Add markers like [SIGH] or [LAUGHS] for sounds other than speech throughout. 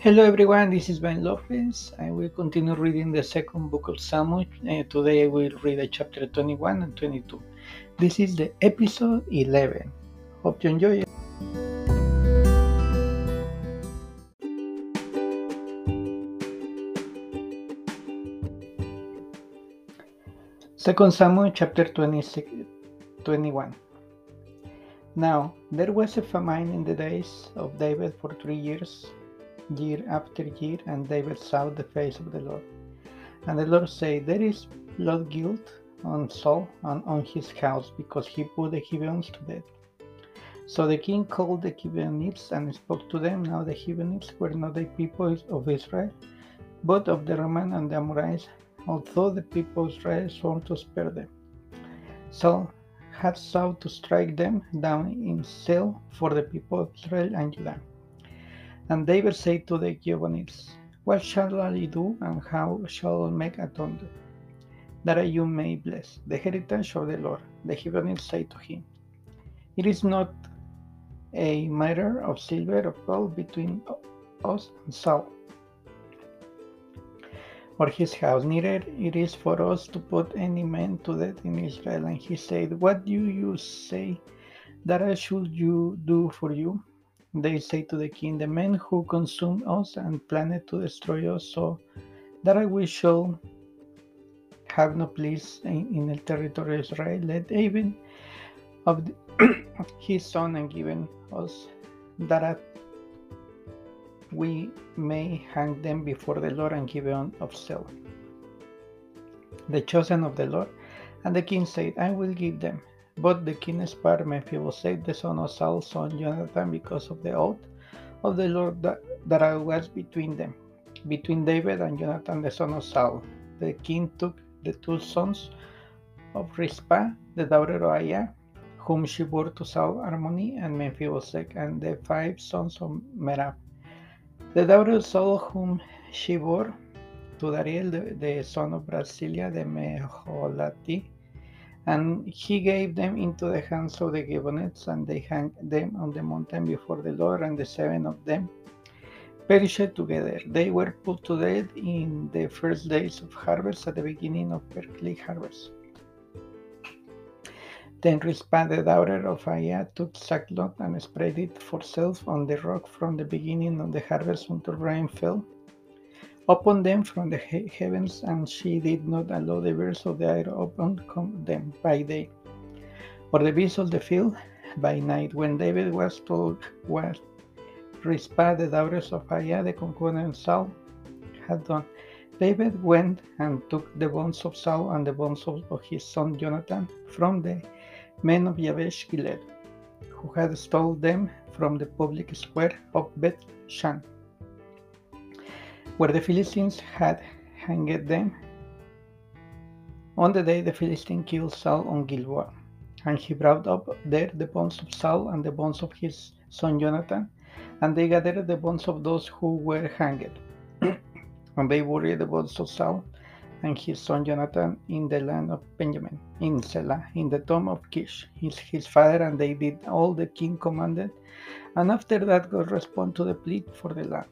Hello everyone, this is Ben Lopez. I will continue reading the second book of Samuel. Uh, today I will read chapter 21 and 22. This is the episode 11. Hope you enjoy it. Second Samuel chapter 26, 21. Now there was a famine in the days of David for three years year after year, and David saw the face of the Lord. And the Lord said, There is blood guilt on Saul and on his house, because he put the Gibeonites to death. So the king called the Gibeonites and spoke to them. Now the Gibeonites were not the people of Israel, but of the Roman and the Amorites, although the people of Israel swore to spare them. Saul had sought to strike them down in Seir for the people of Israel and Judah. And David said to the Gibeonites, What shall I do, and how shall I make atonement, that you may bless the heritage of the Lord? The Gibeonites said to him, It is not a matter of silver or gold between us and Saul or his house, neither it is for us to put any man to death in Israel. And he said, What do you say that I should do for you? They say to the king, The men who consumed us and planned to destroy us, so that we shall have no place in, in the territory of Israel, let even of the, [CLEARS THROAT] his son and given us that we may hang them before the Lord and Gibeon of Seir. The chosen of the Lord. And the king said, I will give them. But the king spared Mephibosheth, the son of Saul's son Jonathan, because of the oath of the Lord that, that was between them, between David and Jonathan, the son of Saul. The king took the two sons of Rizpah, the daughter of Aiah, whom she bore to Saul Armoni and Mephibosheth, and the five sons of Merab, the daughter of Saul, whom she bore to Adriel, the, the son of Barzillai, the Meholathite, and he gave them into the hands of the Gibeonites, and they hung them on the mountain before the Lord, and the seven of them perished together. They were put to death in the first days of harvest at the beginning of barley harvest. Then Rizpah, the daughter of Aiah, took sackcloth and spread it for herself on the rock from the beginning of the harvest until rain fell upon them from the heavens, and she did not allow the birds of the air upon them by day, or the beasts of the field by night. When David was told what Rizpah, the daughters of Aiah, the concubine of Saul, had done, David went and took the bones of Saul and the bones of his son Jonathan from the men of Jabesh Gilead, who had stolen them from the public square of Beth Shan where the Philistines had hanged them. On the day the Philistine killed Saul on Gilboa, and he brought up there the bones of Saul and the bones of his son Jonathan, and they gathered the bones of those who were hanged. [COUGHS] and they buried the bones of Saul and his son Jonathan in the land of Benjamin, in Zela, in the tomb of Kish, his, his father, and they did all the king commanded. And after that, God responded to the plea for the land.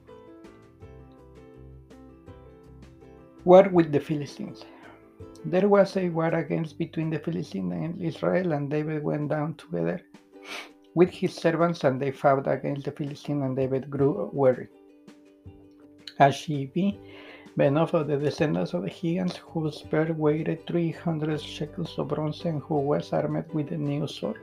War with the Philistines. There was a war against between the Philistines and Israel, and David went down together with his servants, and they fought against the Philistines, and David grew weary. As he Ashibi, enough of the descendants of the Gibeons, whose spear weighed 300 shekels of bronze, and who was armed with a new sword.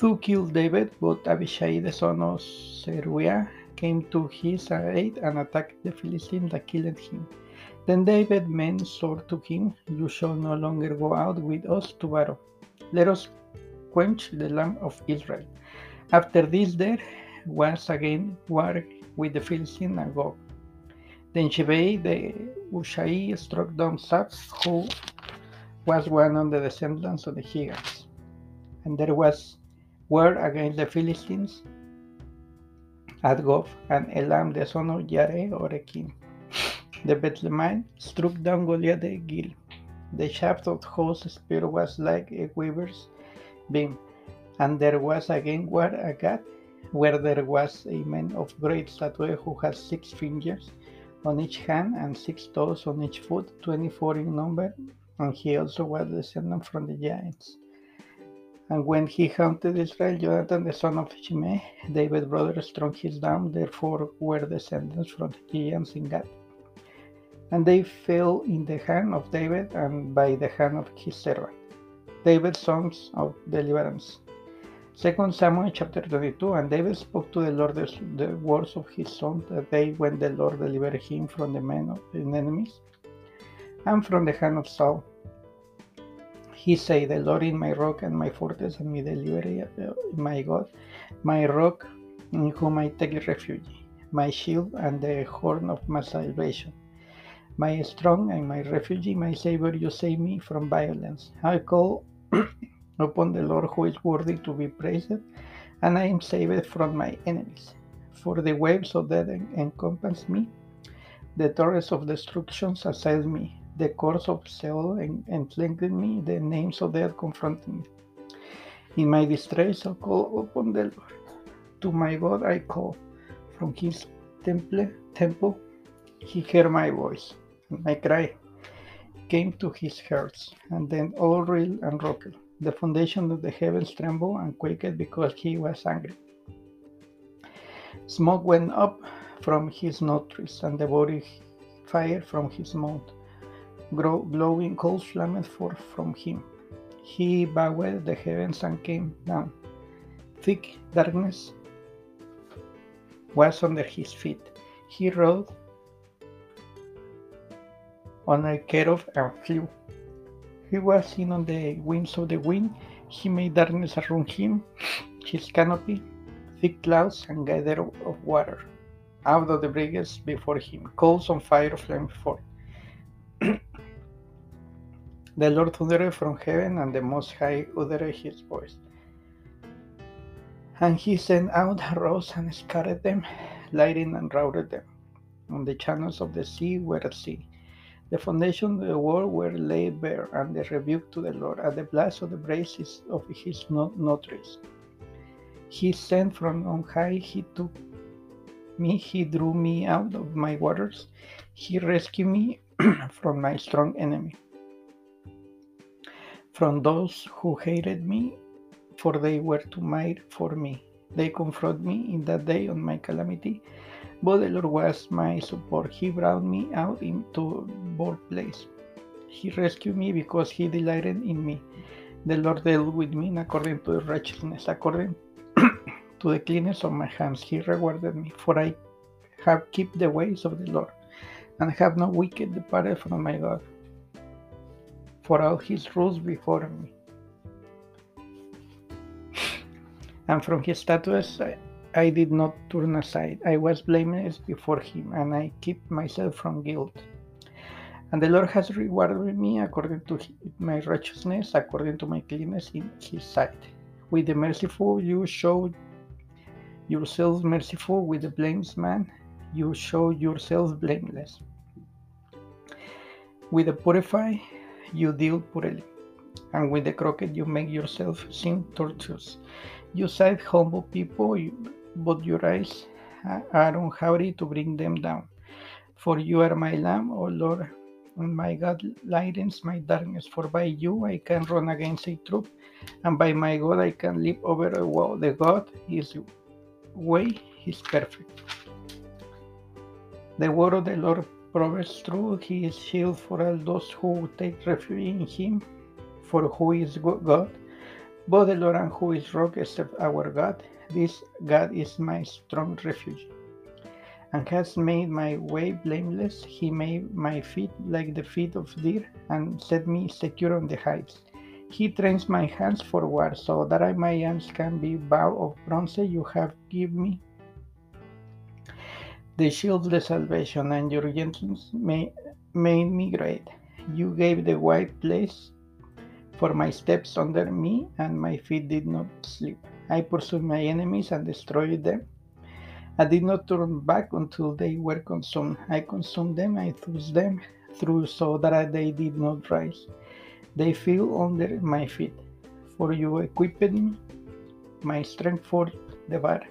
Who killed David, but Abishai the son of Zeruiah came to his aid and attacked the Philistines that killed him. Then David men swore to him, You shall no longer go out with us to battle. Let us quench the lamp of Israel. After this, there was again war with the Philistines and Gob. Then Shebei the Ushai struck down Saps, who was one of the descendants of the Gibeons. And there was war against the Philistines at Gob, and Elam the son of Jareh or a king. The Bethlehemite struck down Goliath the Gil. The shaft of whose spear was like a weaver's beam, and there was again where a Gath, where there was a man of great stature who had six fingers on each hand and six toes on each foot, twenty four in number, and he also was descended from the giants. And when he hunted Israel, Jonathan the son of Shimei, David's brother, struck his down, therefore were descendants from the giants in Gath. And they fell in the hand of David and by the hand of his servant. David's songs of deliverance. Second Samuel chapter 22 And David spoke to the Lord the, words of his song the day when the Lord delivered him from the men of his enemies and from the hand of Saul. He said, The Lord is my rock and my fortress and my deliverer, uh, my God, my rock in whom I take refuge, my shield and the horn of my salvation. My strong and my refuge, my Savior, you save me from violence. I call [COUGHS] upon the Lord who is worthy to be praised, and I am saved from my enemies. For the waves of death encompass me, the torrents of destruction assail me. The course of Sheol entangled me, the names of death confronted me. In my distress, I call upon the Lord. To my God I call. From his temple, temple he heard my voice, my cry came to his heart, and then all reeled and rocked. The foundation of the heavens trembled and quaked because he was angry. Smoke went up from his nostrils, and the body fire from his mouth glowing coals flamed forth from him. He bowed the heavens and came down. Thick darkness was under his feet. He rode on a of and flew. He was seen on the wings of the wind. He made darkness around him, his canopy, thick clouds and gather of water. Out of the breakers before him, coals on fire flamed forth. [CLEARS THROAT] The Lord thundered from heaven, and the Most High uttered his voice. And he sent out arrows and scattered them, lighting and routed them. On the channels of the sea were sea. The foundations of the world were laid bare, and the rebuke to the Lord at the blast of the braces of his nostrils. He sent from on high, he took me, he drew me out of my waters, he rescued me [CLEARS THROAT] from my strong enemy from those who hated me, for they were too mighty for me. They confront me in that day on my calamity, but the Lord was my support. He brought me out into bold place. He rescued me because he delighted in me. The Lord dealt with me according to righteousness, according [COUGHS] to the cleanness of my hands. He rewarded me, for I have kept the ways of the Lord, and have not wicked departed from my God for all his rules before me. And from his statutes I, did not turn aside. I was blameless before him, and I kept myself from guilt. And the Lord has rewarded me according to my righteousness, according to my cleanness in his sight. With the merciful you show yourselves merciful, with the blameless man you show yourselves blameless. With the purified you deal purely. and with the crooked you make yourself seem tortuous. You save humble people, but your eyes are haughty to bring them down. For you are my lamb, O Lord, and my God lightens my darkness. For by you I can run against a troop, and by my God I can leap over a wall. The God is way is perfect. The word of the Lord proves true, he is shield for all those who take refuge in him. For who is God? But the Lord and who is rock except our God? This God is my strong refuge, and has made my way blameless. He made my feet like the feet of deer, and set me secure on the heights. He trains my hands for war, so that my arms can be bow of bronze. You have given me the shield of salvation and your gentleness made me great. You gave the white place for my steps under me, and my feet did not slip. I pursued my enemies and destroyed them. I did not turn back until they were consumed. I consumed them, I thrust them through so that they did not rise. They fell under my feet. For you equipped me, my strength for the battle.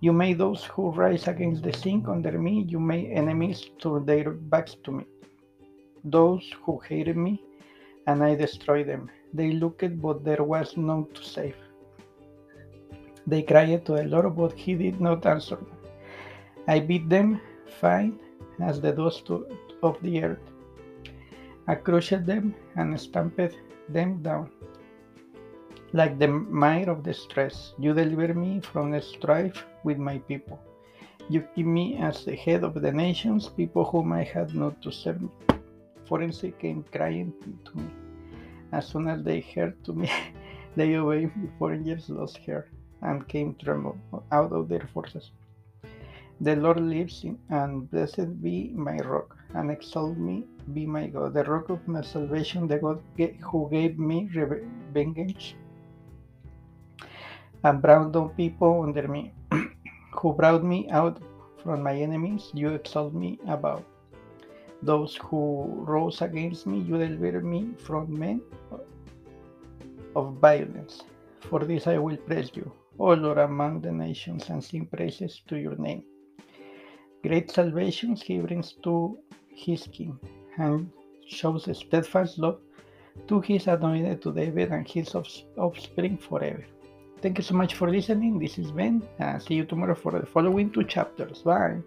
You made those who rise against the sink under me. You made enemies turn their backs to me. Those who hated me, and I destroyed them. They looked, but there was none to save. They cried to the Lord, but he did not answer them. I beat them fine as the dust of the earth. I crushed them and stamped them down. Like the mire of distress, you deliver me from strife with my people. You keep me as the head of the nations, people whom I had not to serve me. Forensic came crying to me. As soon as they heard to me, [LAUGHS] they obeyed me. Foreigners lost hair and came tremble out of their forces. The Lord lives and blessed be my rock, and exalt me be my God, the rock of my salvation, the God who gave me vengeance and brought down people under me, [CLEARS THROAT] who brought me out from my enemies, you exalt me above. Those who rose against me, you deliver me from men of violence. For this I will praise you, Lord, among the nations, and sing praises to your name. Great salvations he brings to his king, and shows steadfast love to his anointed, to David and his offspring forever. Thank you so much for listening. This is Ben. and see you tomorrow for the following two chapters. Bye.